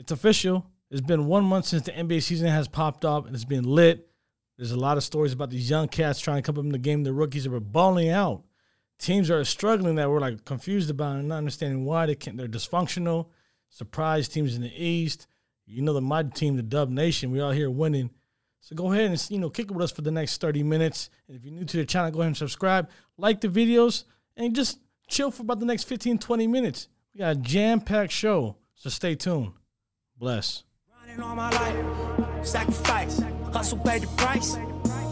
It's official. It's been one month since the NBA season has popped up and it's been lit. There's a lot of stories about these young cats trying to come up in the game. The rookies are balling out. Teams are struggling that we're like confused about and not understanding why they can't. They're dysfunctional. Surprise teams in the East. You know the my team, the Dub Nation. We all here winning. So go ahead and you know kick it with us for the next 30 minutes. And if you're new to the channel, go ahead and subscribe, like the videos, and just chill for about the next 15, 20 minutes. We got a jam-packed show. So stay tuned. Bless. Grinding all my life, sacrifice, hustle pay the price.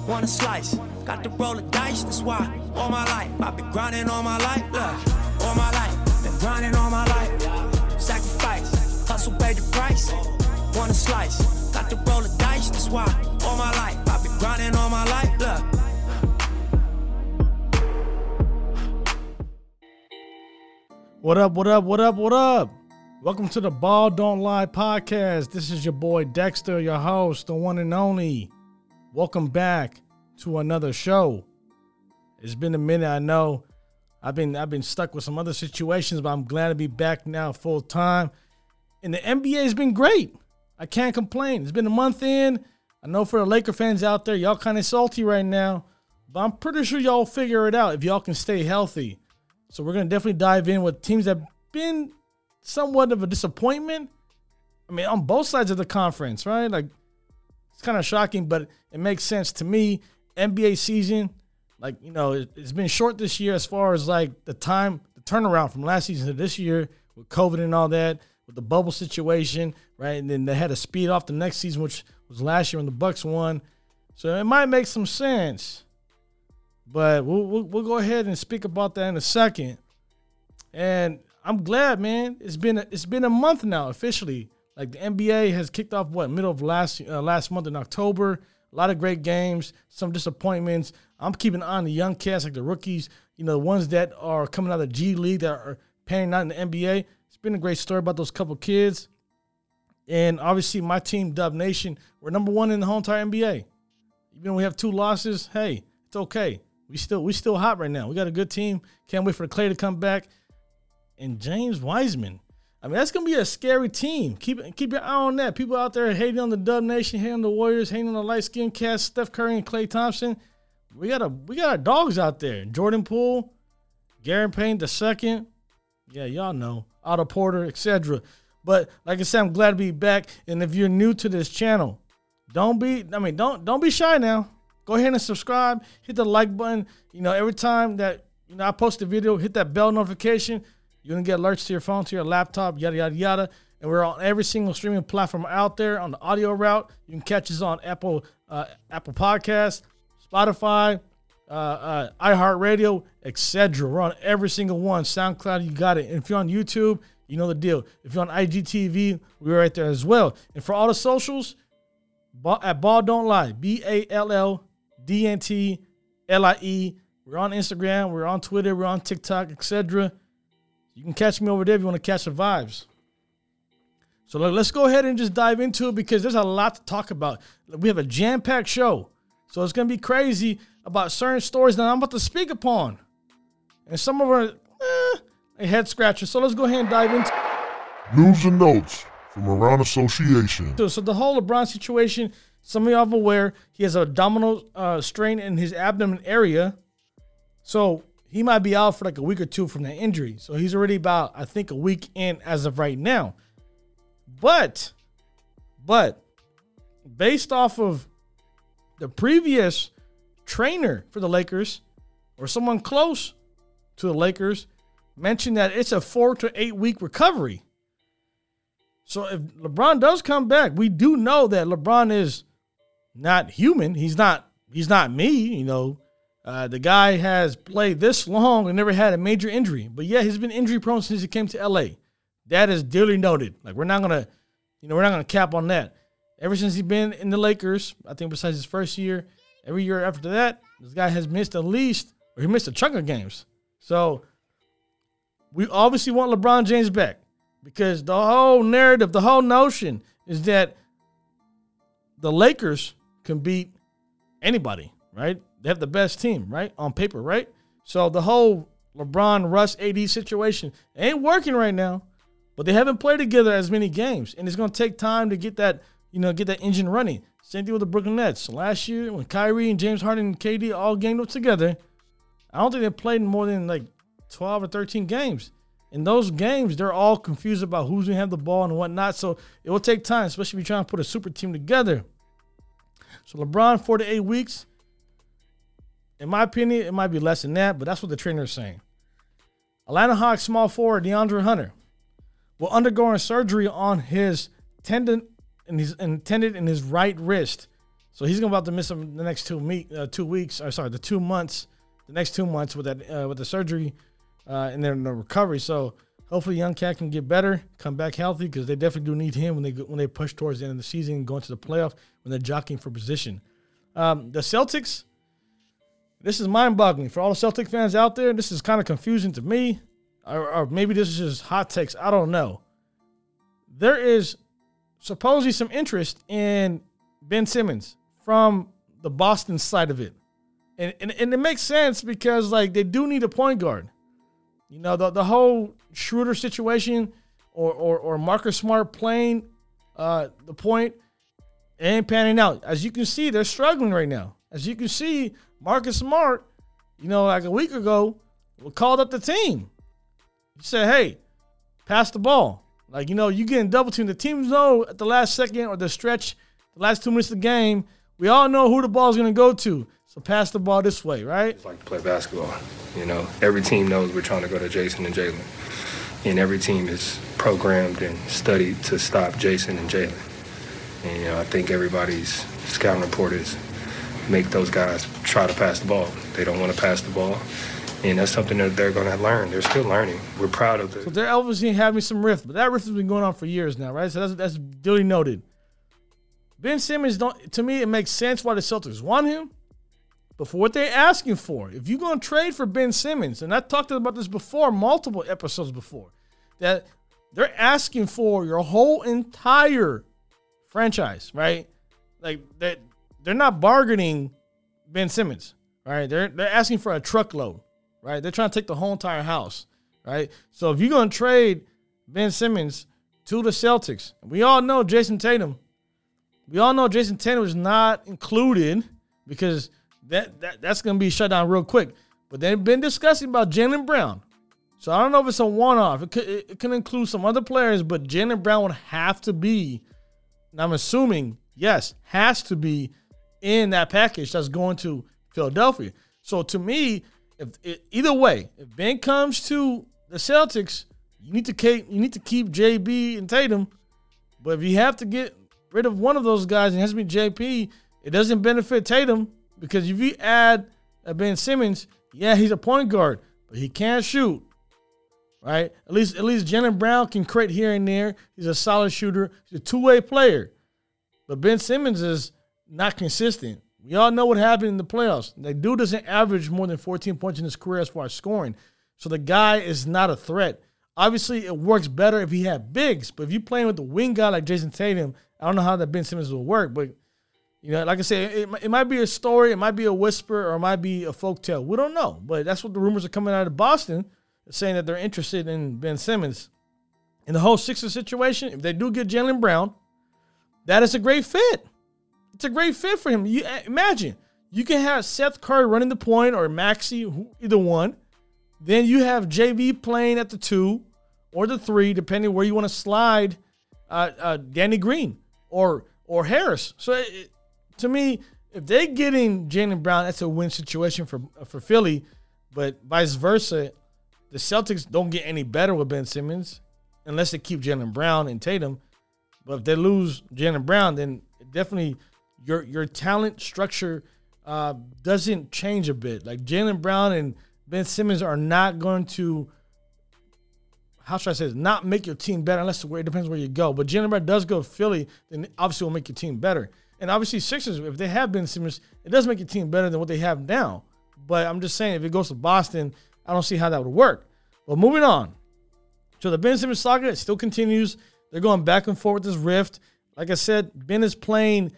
Want a slice, got to roll the dice. That's why all my life I've been grinding all my life. Look, all my life, been grinding all my life. Sacrifice, hustle pay the price. Want a slice, got to roll the dice. That's why all my life I've been grinding all my life. Look. What up, what up, what up, what up? Welcome to the Ball Don't Lie podcast. This is your boy Dexter, your host, the one and only. Welcome back to another show. It's been a minute, I know. I've been I've been stuck with some other situations, but I'm glad to be back now full time. And the NBA has been great. I can't complain. It's been a month in. I know for the Laker fans out there, y'all kind of salty right now, but I'm pretty sure y'all figure it out if y'all can stay healthy. So we're gonna definitely dive in with teams that been somewhat of a disappointment. I mean, on both sides of the conference, right? Like it's kind of shocking, but it makes sense to me. NBA season, like you know, it, it's been short this year as far as like the time, the turnaround from last season to this year with COVID and all that, with the bubble situation, right? And then they had to speed off the next season, which was last year when the Bucks won. So it might make some sense. But we'll, we'll, we'll go ahead and speak about that in a second. And I'm glad, man. It's been a, it's been a month now officially. Like the NBA has kicked off what middle of last uh, last month in October. A lot of great games, some disappointments. I'm keeping on the young cats, like the rookies. You know, the ones that are coming out of the G League that are panning out in the NBA. It's been a great story about those couple kids. And obviously, my team, Dub Nation, we're number one in the whole entire NBA. Even we have two losses, hey, it's okay. We still we still hot right now. We got a good team. Can't wait for the Klay to come back. And James Wiseman. I mean, that's gonna be a scary team. Keep keep your eye on that. People out there hating on the Dub Nation, hating on the Warriors, hating on the light skinned cast, Steph Curry and Klay Thompson. We got a we got our dogs out there. Jordan Poole, Gary Payton the second. Yeah, y'all know. Otto Porter, etc. But like I said, I'm glad to be back. And if you're new to this channel, don't be I mean, don't don't be shy now. Go ahead and subscribe. Hit the like button. You know, every time that you know I post a video, hit that bell notification. You're gonna get alerts to your phone, to your laptop, yada yada yada. And we're on every single streaming platform out there on the audio route. You can catch us on Apple, uh, Apple Podcasts, Spotify, uh, uh, iHeartRadio, etc. We're on every single one. SoundCloud, you got it. And if you're on YouTube, you know the deal. If you're on IGTV, we're right there as well. And for all the socials, at Ball Don't Lie, B A L L D N T L I E. We're on Instagram, we're on Twitter, we're on TikTok, etc. You can catch me over there if you want to catch the vibes. So let's go ahead and just dive into it because there's a lot to talk about. We have a jam-packed show. So it's gonna be crazy about certain stories that I'm about to speak upon. And some of them are eh, a head scratcher. So let's go ahead and dive into News and notes from around association. So, so the whole LeBron situation, some of y'all are aware, he has a abdominal uh, strain in his abdomen area. So he might be out for like a week or two from that injury. So he's already about, I think, a week in as of right now. But, but based off of the previous trainer for the Lakers or someone close to the Lakers mentioned that it's a four to eight week recovery. So if LeBron does come back, we do know that LeBron is not human. He's not. He's not me. You know, uh, the guy has played this long and never had a major injury. But yeah, he's been injury prone since he came to LA. That is dearly noted. Like we're not gonna, you know, we're not gonna cap on that. Ever since he's been in the Lakers, I think besides his first year, every year after that, this guy has missed at least, or he missed a chunk of games. So we obviously want LeBron James back because the whole narrative, the whole notion is that the Lakers can beat anybody, right? They have the best team, right? On paper, right? So the whole LeBron, Russ, AD situation ain't working right now. but they haven't played together as many games, and it's going to take time to get that you know get that engine running. Same thing with the Brooklyn Nets. Last year, when Kyrie and James Harden and KD all gamed up together, I don't think they played more than like 12 or 13 games. In those games, they're all confused about who's going to have the ball and whatnot. So it will take time, especially if you're trying to put a super team together. So LeBron, four to eight weeks. In my opinion, it might be less than that, but that's what the trainer is saying. Atlanta Hawks small forward DeAndre Hunter will undergoing surgery on his tendon and he's intended in his right wrist. So he's going to about to miss the next two meet, uh, two weeks. Or sorry, the two months, the next two months with that uh, with the surgery uh, and then the recovery. So hopefully, young cat can get better, come back healthy because they definitely do need him when they when they push towards the end of the season and go into the playoff when they're jockeying for position. Um, the Celtics. This is mind-boggling for all the Celtic fans out there. This is kind of confusing to me, or, or maybe this is just hot takes. I don't know. There is supposedly some interest in Ben Simmons from the Boston side of it. And, and, and it makes sense because like they do need a point guard. You know, the, the whole Schroeder situation or, or, or Marcus Smart playing uh, the point and panning out. As you can see, they're struggling right now. As you can see, Marcus Smart, you know, like a week ago, called up the team. He said, hey, pass the ball. Like, you know, you getting double teamed. The teams know at the last second or the stretch, the last two minutes of the game, we all know who the ball is going to go to. So pass the ball this way, right? It's like to play basketball. You know, every team knows we're trying to go to Jayson and Jaylen. And every team is programmed and studied to stop Jayson and Jaylen. And, you know, I think everybody's scouting report is make those guys try to pass the ball. They don't want to pass the ball and that's something that they're going to learn. They're still learning. We're proud of them. So they're obviously having some rift, but that rift has been going on for years now, right? So that's that's duly noted. Ben Simmons don't to me it makes sense why the Celtics want him, but for what they're asking for, if you're going to trade for Ben Simmons, and I talked about this before, multiple episodes before, that they're asking for your whole entire franchise, right? Like that they're not bargaining Ben Simmons, right? They're they're asking for a truckload right? They're trying to take the whole entire house, right? So if you're to trade Ben Simmons to the Celtics, we all know Jayson Tatum. We all know Jayson Tatum is not included because that, that that's to be shut down real quick. But they've been discussing about Jaylen Brown. So I don't know if it's a one-off. It could, it could include some other players, but Jaylen Brown would have to be, and I'm assuming, yes, has to be in that package that's going to Philadelphia. So to me, if it, either way, if Ben comes to the Celtics, you need to keep you need to keep JB and Tatum. But if you have to get rid of one of those guys, and it has to be JP, it doesn't benefit Tatum because if you add Ben Simmons, yeah, he's a point guard, but he can't shoot. Right? At least at least Jaylen Brown can create here and there. He's a solid shooter. He's a two-way player. But Ben Simmons is not consistent. We all know what happened in the playoffs. The dude doesn't average more than 14 points in his career as far as scoring. So the guy is not a threat. Obviously, it works better if he had bigs, but if you're playing with a wing guy like Jayson Tatum, I don't know how that Ben Simmons will work. But you know, like I said, it, it might be a story, it might be a whisper, or it might be a folk tale. We don't know. But that's what the rumors are coming out of Boston, saying that they're interested in Ben Simmons. In the whole Sixers situation, if they do get Jaylen Brown, that is a great fit. It's a great fit for him. You eh, imagine you can have Seth Curry running the point or Maxey, either one. Then you have JV playing at the two or the three, depending where you want to slide uh, uh, Danny Green or or Harris. So it, to me, if they're getting Jaylen Brown, that's a win situation for for Philly. But vice versa, the Celtics don't get any better with Ben Simmons unless they keep Jaylen Brown and Tatum. But if they lose Jaylen Brown, then it definitely your your talent structure uh, doesn't change a bit. Like Jaylen Brown and Ben Simmons are not going to how should I say this? Not make your team better unless it depends where you go. But Jaylen Brown does go to Philly, then obviously will make your team better. And obviously Sixers, if they have Ben Simmons, it does make your team better than what they have now. But I'm just saying, if it goes to Boston, I don't see how that would work. But moving on. So the Ben Simmons saga it still continues. They're going back and forth with this rift. Like I said, Ben is playing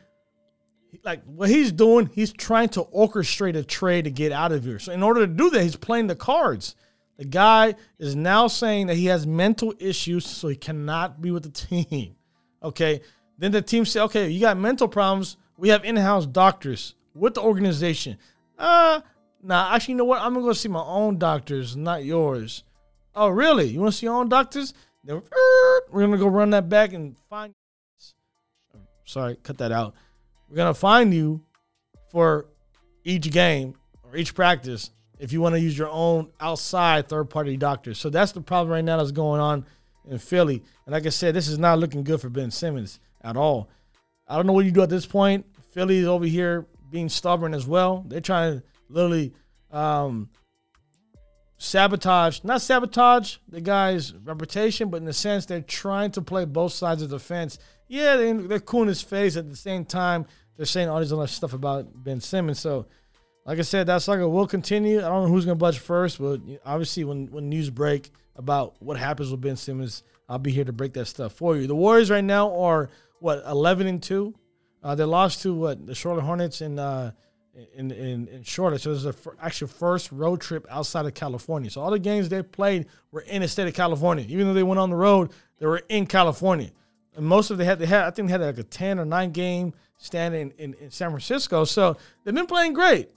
like what he's doing, he's trying to orchestrate a trade to get out of here. So in order to do that, he's playing the cards The guy is now saying that he has mental issues, so he cannot be with the team. Okay. Then the team say, okay, you got mental problems. We have in-house doctors with the organization. Uh, nah, actually, you know what? I'm gonna go see my own doctors, not yours. Oh, really? You want to see your own doctors? We're gonna go run that back and find. Sorry, cut that out. We're gonna find you for each game or each practice if you want to use your own outside third party doctors. So that's the problem right now that's going on in Philly. And like I said, this is not looking good for Ben Simmons at all. I don't know what you do at this point. Philly is over here being stubborn as well. They're trying to literally um, sabotage, not sabotage the guy's reputation, but in the sense they're trying to play both sides of the fence. Yeah, they, they're cool in his face. At the same time, they're saying all this other stuff about Ben Simmons. So, like I said, that saga will continue. I don't know who's to budge first, but obviously, when, when news break about what happens with Ben Simmons, I'll be here to break that stuff for you. The Warriors right now are, what, 11 and 2? Uh, they lost to, what, the Charlotte Hornets and, uh, in in, in Charlotte. So this is a f- actual first road trip outside of California. So all the games they played were in the state of California. Even though they went on the road, they were in California. And most of they had they had I think they had like a ten or nine game stand in, in, in San Francisco. So they've been playing great.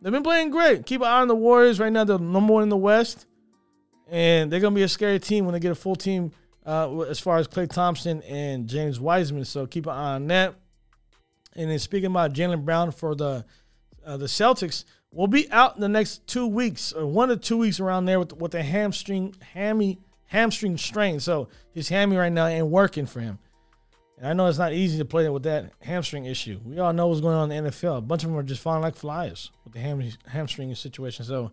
They've been playing great. Keep an eye on the Warriors right now. They're number one in the West, and they're gonna be a scary team when they get a full team uh, as far as Klay Thompson and James Wiseman. So keep an eye on that. And then speaking about Jaylen Brown for the uh, the Celtics will be out in the next two weeks or one to two weeks around there with with a hamstring hammy hamstring strain. So his hammy right now ain't working for him. And I know it's not easy to play with that hamstring issue. We all know what's going on in the NFL. A bunch of them are just falling like flies with the ham, hamstring situation. So,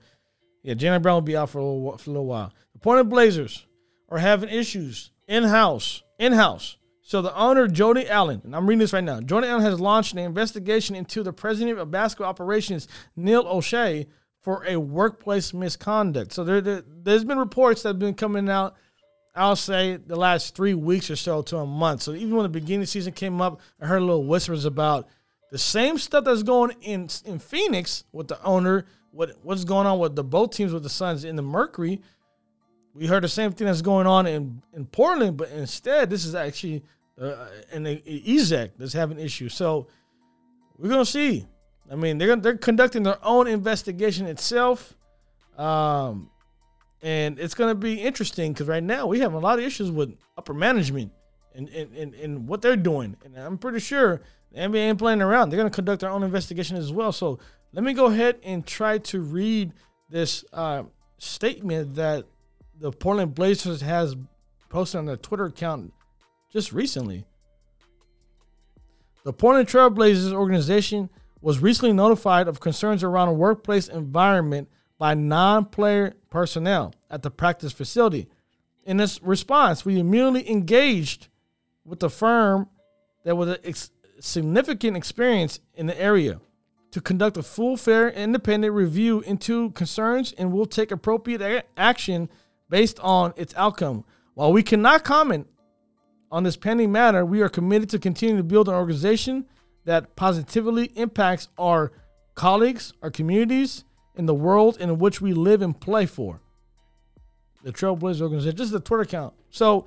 yeah, Jaylen Brown will be out for a, little, for a little while. The Portland Blazers are having issues in house. In house. So the owner, Jody Allen, and I'm reading this right now. Jody Allen has launched an investigation into the president of basketball operations, Neil Olshey, for a workplace misconduct. So there, there, has been reports that have been coming out, I'll say, the last three weeks or so to a month. So even when the beginning of the season came up, I heard little whispers about the same stuff that's going in in Phoenix with the owner, what what's going on with the both teams with the Suns in the Mercury. We heard the same thing that's going on in, in Portland, but instead, this is actually uh, and Ezek that's having issues. So we're gonna see. I mean, they're they're conducting their own investigation itself, um, and it's gonna be interesting because right now we have a lot of issues with upper management and and, and, and what they're doing, and I'm pretty sure the NBA ain't playing around. They're gonna conduct their own investigation as well. So let me go ahead and try to read this uh, statement that the Portland Blazers has posted on their Twitter account just recently. The Portland Trailblazers organization was recently notified of concerns around a workplace environment by non player personnel at the practice facility. In this response, we immediately engaged with the firm that was a ex- significant experience in the area to conduct a full, fair, independent review into concerns and will take appropriate a- action based on its outcome. While we cannot comment on this pending matter, we are committed to continue to build an organization that positively impacts our colleagues, our communities, and the world in which we live and play for. The Trailblazers organization. This is the Twitter account. So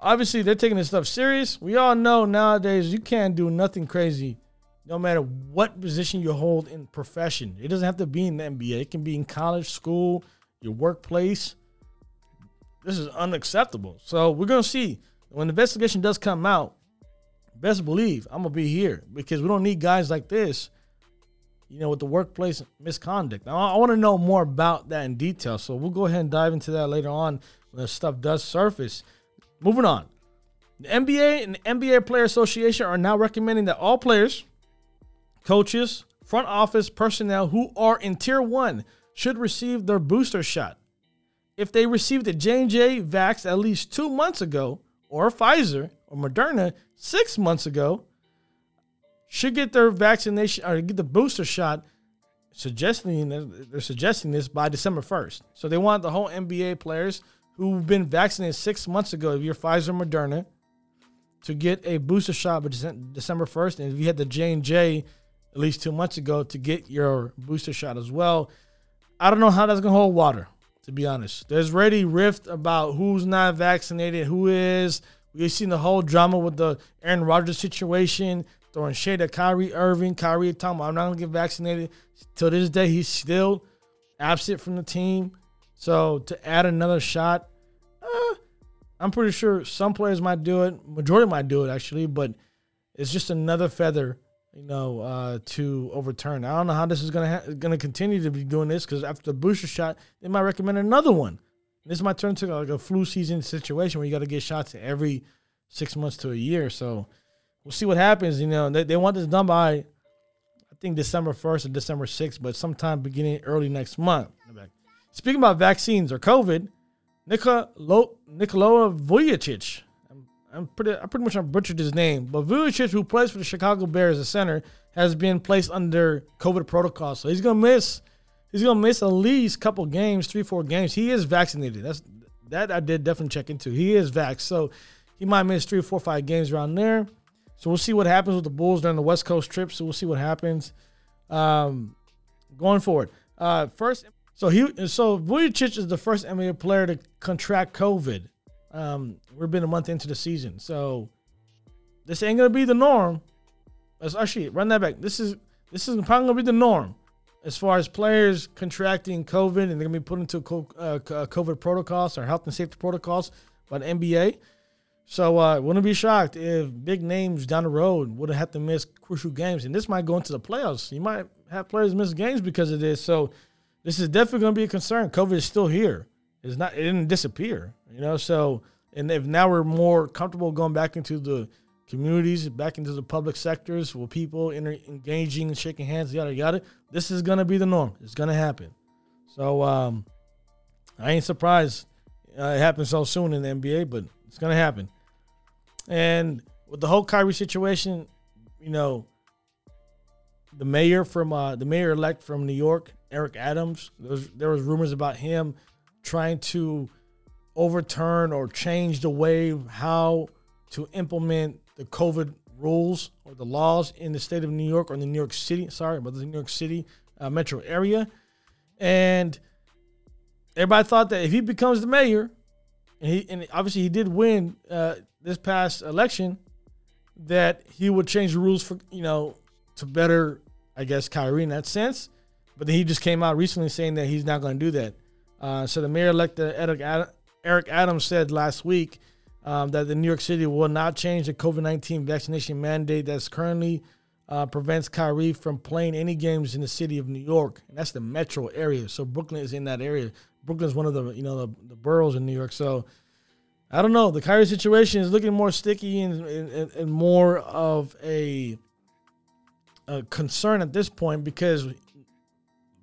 obviously they're taking this stuff serious. We all know nowadays you can't do nothing crazy, no matter what position you hold in profession. It doesn't have to be in the NBA. It can be in college, school, your workplace. This is unacceptable. So we're gonna see when the investigation does come out, best believe I'm gonna be here because we don't need guys like this, you know, with the workplace misconduct. Now, I want to know more about that in detail, so we'll go ahead and dive into that later on when the stuff does surface. Moving on, the NBA and the NBA Player Association are now recommending that all players, coaches, front office personnel who are in Tier One should receive their booster shot. If they received a J&J vax at least two months ago, or Pfizer or Moderna six months ago should get their vaccination or get the booster shot suggesting they're suggesting this by December 1st. So they want the whole NBA players who've been vaccinated six months ago, if you're Pfizer Moderna, to get a booster shot by December 1st. And if you had the J&J at least two months ago, to get your booster shot as well. I don't know how that's to hold water. To be honest, there's already rift about who's not vaccinated, who is. We've seen the whole drama with the Aaron Rodgers situation, throwing shade at Kyrie Irving. Kyrie talking about, I'm not gonna get vaccinated. Till this day, he's still absent from the team. So to add another shot, uh, I'm pretty sure some players might do it. Majority might do it actually, but it's just another feather, you know, uh, to overturn. I don't know how this is gonna ha- gonna continue to be doing this because after the booster shot, they might recommend another one. This might turn into like a flu season situation where you got to get shots every six months to a year. So we'll see what happens. You know, they, they want this done by I think December first or December sixth, but sometime beginning early next month. Speaking about vaccines or COVID, Nikola Nikola Vujacic. I'm, I'm pretty I pretty much I butchered his name, but Vujacic, who plays for the Chicago Bears as a center, has been placed under COVID protocol, so he's gonna miss. He's gonna miss at least a couple games, three, four games. He is vaccinated. That's that I did definitely check into. He is vax, so he might miss three, four, five games around there. So we'll see what happens with the Bulls during the West Coast trip. So we'll see what happens um, going forward. Uh, first, so he so Vujacic is the first NBA player to contract COVID. Um, we've been a month into the season, so this ain't gonna be the norm. Let's actually run that back. This is this is probably gonna be the norm as far as players contracting COVID and they're gonna be put into uh, COVID protocols or health and safety protocols by the NBA. So uh, wouldn't be shocked if big names down the road would have to miss crucial games, and this might go into the playoffs. You might have players miss games because of this. So this is definitely going to be a concern. COVID is still here. It's not. It didn't disappear. You know. So and if now we're more comfortable going back into the communities, back into the public sectors, with people inter- engaging shaking hands, yada yada. This is going to be the norm. It's going to happen. So um, I ain't surprised uh, it happened so soon in the NBA, but it's going to happen. And with the whole Kyrie situation, you know, the mayor from uh, the mayor elect from New York Eric Adams. There was, there was rumors about him trying to overturn or change the way how to implement the COVID rules or the laws in the state of New York or in the New York City. Sorry, but the New York City uh, metro area. And everybody thought that if he becomes the mayor, and he and obviously he did win uh, this past election, that he would change the rules for you know to better, I guess, Kyrie in that sense. But then he just came out recently saying that he's not going to do that. Uh, so the mayor-elect Eric, Eric Adams said last week um, that the New York City will not change the COVID-19 vaccination mandate that's currently uh, prevents Kyrie from playing any games in the city of New York, and that's the metro area. So Brooklyn is in that area. Brooklyn is one of the you know the, the boroughs in New York. So I don't know. The Kyrie situation is looking more sticky and, and, and more of a, a concern at this point because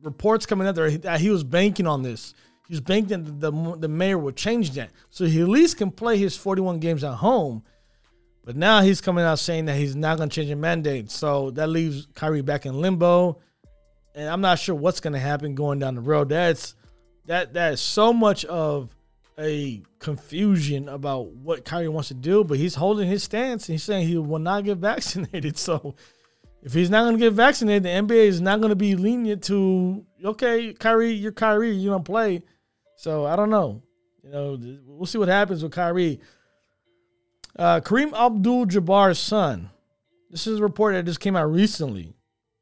reports coming out there that he was banking on this. He was banking that the, the mayor would change that. So he at least can play his 41 games at home. But now he's coming out saying that he's not going to change the mandate. So that leaves Kyrie back in limbo. And I'm not sure what's going to happen going down the road. That's that that is so much of a confusion about what Kyrie wants to do, but he's holding his stance and he's saying he will not get vaccinated. So if he's not going to get vaccinated, the NBA is not going to be lenient to okay, Kyrie, you're Kyrie, you don't play. So I don't know. You know, we'll see what happens with Kyrie. Uh, Kareem Abdul-Jabbar's son. This is a report that just came out recently.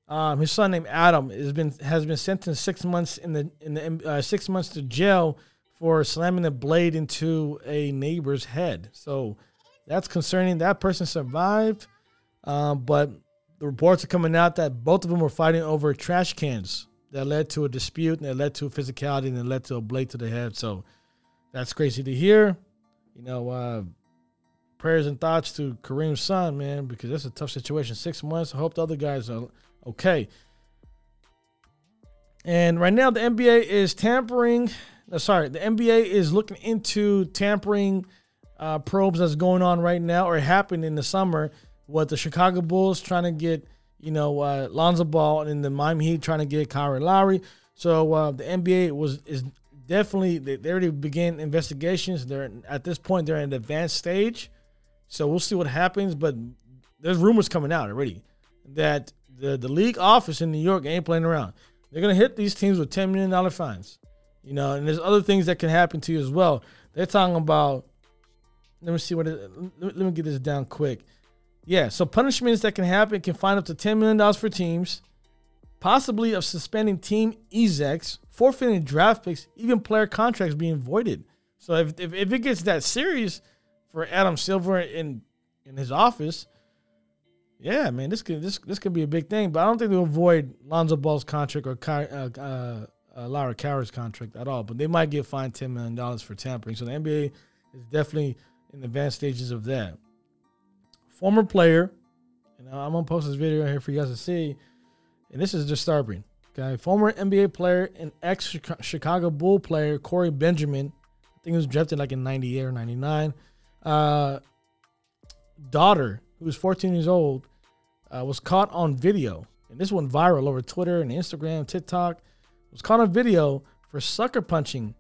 Um, his son named Adam has been has been sentenced six months in the in the uh, six months to jail for slamming a blade into a neighbor's head. So that's concerning. That person survived, um, but the reports are coming out that both of them were fighting over trash cans that led to a dispute and that led to physicality and it led to a blade to the head. So that's crazy to hear. You know, uh, prayers and thoughts to Kareem's son, man, because that's a tough situation. Six months. I hope the other guys are okay. And right now, the NBA is tampering. Uh, sorry, the NBA is looking into tampering uh, probes that's going on right now or happened in the summer what the Chicago Bulls trying to get, you know, uh, Lonzo Ball and the Miami Heat trying to get Kyle Lowry. So uh, the NBA was is definitely they, they already began investigations. They're at this point they're in the advanced stage. So we'll see what happens. But there's rumors coming out already that the the league office in New York ain't playing around. They're gonna hit these teams with ten million dollar fines. You know, and there's other things that can happen to you as well. They're talking about. Let me see what. It, let me get this down quick. Yeah, so punishments that can happen can find up to ten million dollars for teams, possibly of suspending team execs, forfeiting draft picks, even player contracts being voided. So if if, if it gets that serious for Adam Silver in in his office, yeah, man, this could this this could be a big thing. But I don't think they'll avoid Lonzo Ball's contract or uh, uh, uh, Laura Coward's contract at all. But they might get fined ten million dollars for tampering. So the NBA is definitely in the advanced stages of that. Former player, and I'm gonna post this video here for you guys to see. And this is disturbing. Okay, former NBA player and ex Chicago Bull player Corey Benjamin. I think he was drafted like in '98 or '99. Uh, daughter, who was 14 years old, uh, was caught on video, and this went viral over Twitter and Instagram, TikTok. Was caught on video for sucker punching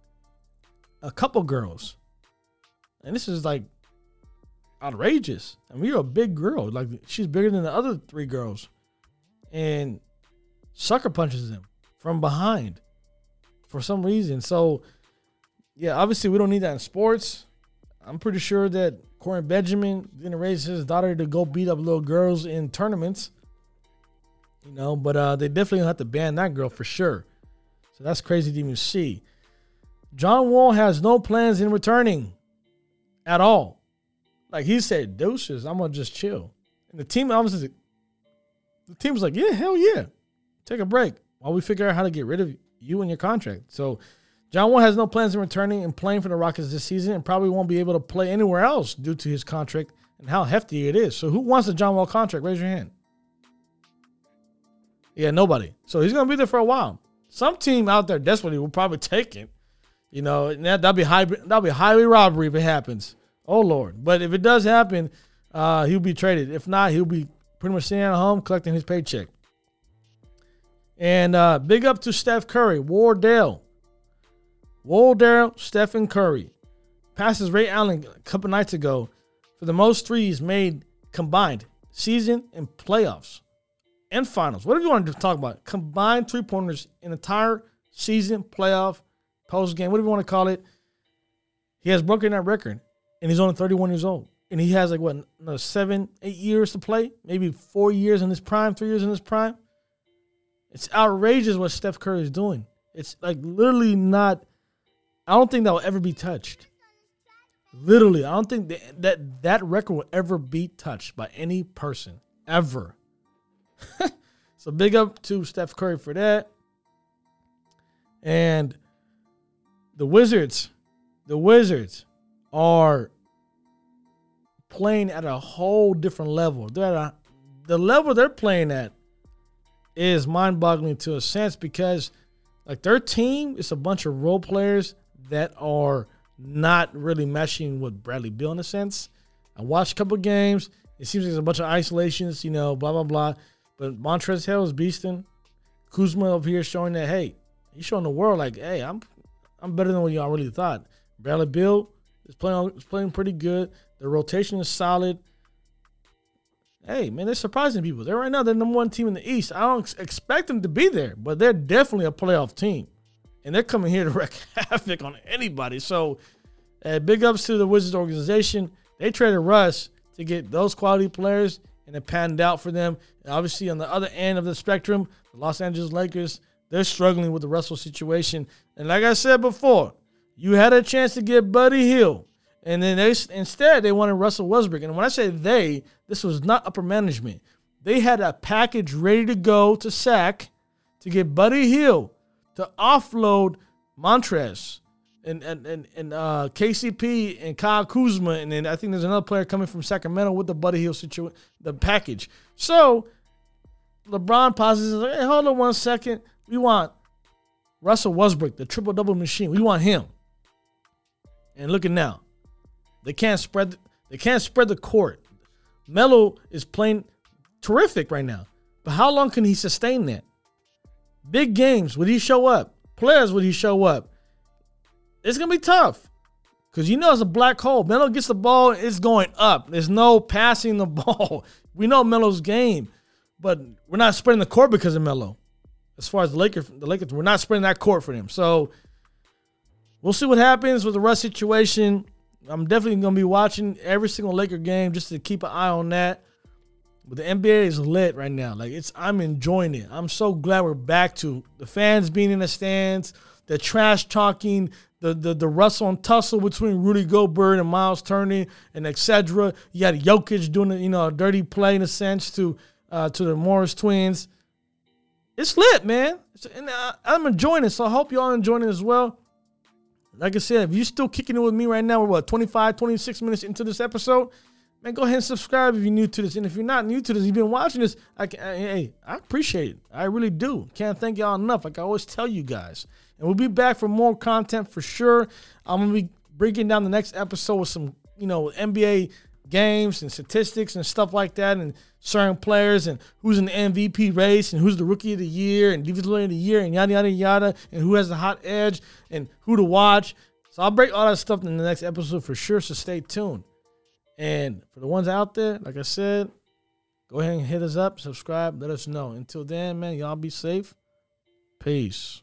a couple girls, and this is like outrageous. I mean, you're a big girl, like she's bigger than the other three girls, and sucker punches them from behind for some reason. So, yeah, obviously we don't need that in sports. I'm pretty sure that Corey Benjamin didn't raise his daughter to go beat up little girls in tournaments. You know, but uh, they definitely have to ban that girl for sure. So that's crazy to even see. John Wall has no plans in returning at all. Like he said, deuces, I'm gonna just chill. And the team obviously the team was like, yeah, hell yeah. Take a break while we figure out how to get rid of you and your contract. So John Wall has no plans in returning and playing for the Rockets this season and probably won't be able to play anywhere else due to his contract and how hefty it is. So who wants a John Wall contract? Raise your hand. Yeah, nobody. So he's gonna be there for a while. Some team out there desperately will probably take it. You know, that, that'll be high that'll be highway robbery if it happens. Oh Lord. But if it does happen, uh, he'll be traded. If not, he'll be pretty much sitting at home collecting his paycheck. And uh, big up to Steph Curry, Wardell. Wardell, Stephen Curry passes Ray Allen a couple nights ago for the most threes made combined season and playoffs and finals. Whatever you want to talk about, combined three pointers in entire season, playoff, post game, whatever you want to call it. He has broken that record, and he's only 31 years old. And he has like what, another seven, eight years to play, maybe four years in his prime, three years in his prime. It's outrageous what Steph Curry is doing. It's like literally not. I don't think that will ever be touched. Literally, I don't think that that, that record will ever be touched by any person ever. so big up to Steph Curry for that. And the Wizards, the Wizards are playing at a whole different level. They're at a, the level they're playing at is mind-boggling to a sense because like their team is a bunch of role players that are not really meshing with Bradley Beal in a sense. I watched a couple games. It seems like there's a bunch of isolations, you know, blah blah blah. But Montrezl Harrell is beasting. Kuzma over here showing that hey, he's showing the world like, hey, I'm I'm better than what y'all really thought. Bradley Beal is playing is playing pretty good. The rotation is solid hey man, they're surprising people. They're right now they're number one team in the East. I don't expect them to be there, but they're definitely a playoff team, and they're coming here to wreak havoc on anybody. So, uh, big ups to the Wizards organization. They traded Russ to get those quality players, and it panned out for them. And obviously, on the other end of the spectrum, the Los Angeles Lakers they're struggling with the Russell situation. And like I said before, you had a chance to get Buddy Hield, and then they instead they wanted Russell Westbrook. And when I say they, this was not upper management. They had a package ready to go to sack to get Buddy Hield to offload Montrez and and and, and uh, KCP and Kyle Kuzma, and then I think there's another player coming from Sacramento with the Buddy Hield situation, the package. So LeBron pauses. Hey, hold on one second. We want Russell Westbrook, the triple double machine. We want him. And look at now. They can't spread. They can't spread the court. Melo is playing terrific right now, but how long can he sustain that? Big games, would he show up? Players, would he show up? It's gonna be tough because you know it's a black hole. Melo gets the ball, it's going up. There's no passing the ball. We know Melo's game, but we're not spreading the court because of Melo. As far as the Lakers, the Lakers, we're not spreading that court for them. So we'll see what happens with the Russ situation. I'm definitely gonna be watching every single Laker game just to keep an eye on that. But the NBA is lit right now. Like it's, I'm enjoying it. I'm so glad we're back to the fans being in the stands, the trash talking, the the the rustle and tussle between Rudy Gobert and Myles Turner and etc. You had Jokic doing a, you know a dirty play in a sense to uh, to the Morris twins. It's lit, man. And I, I'm enjoying it. So I hope y'all enjoying it as well. Like I said, if you're still kicking it with me right now, we're what 25, 26 minutes into this episode. Man, go ahead and subscribe if you're new to this. And if you're not new to this, you've been watching this, I can, hey, I appreciate it. I really do. Can't thank y'all enough. Like I always tell you guys. And we'll be back for more content for sure. I'm gonna be breaking down the next episode with some, you know, NBA games and statistics and stuff like that, and certain players and who's in the MVP race and who's the rookie of the year and defensive player of the year and yada yada yada, and who has the hot edge and who to watch. So I'll break all that stuff in the next episode for sure. So stay tuned. And for the ones out there, like I said, go ahead and hit us up, subscribe, let us know. Until then, man, y'all be safe. Peace.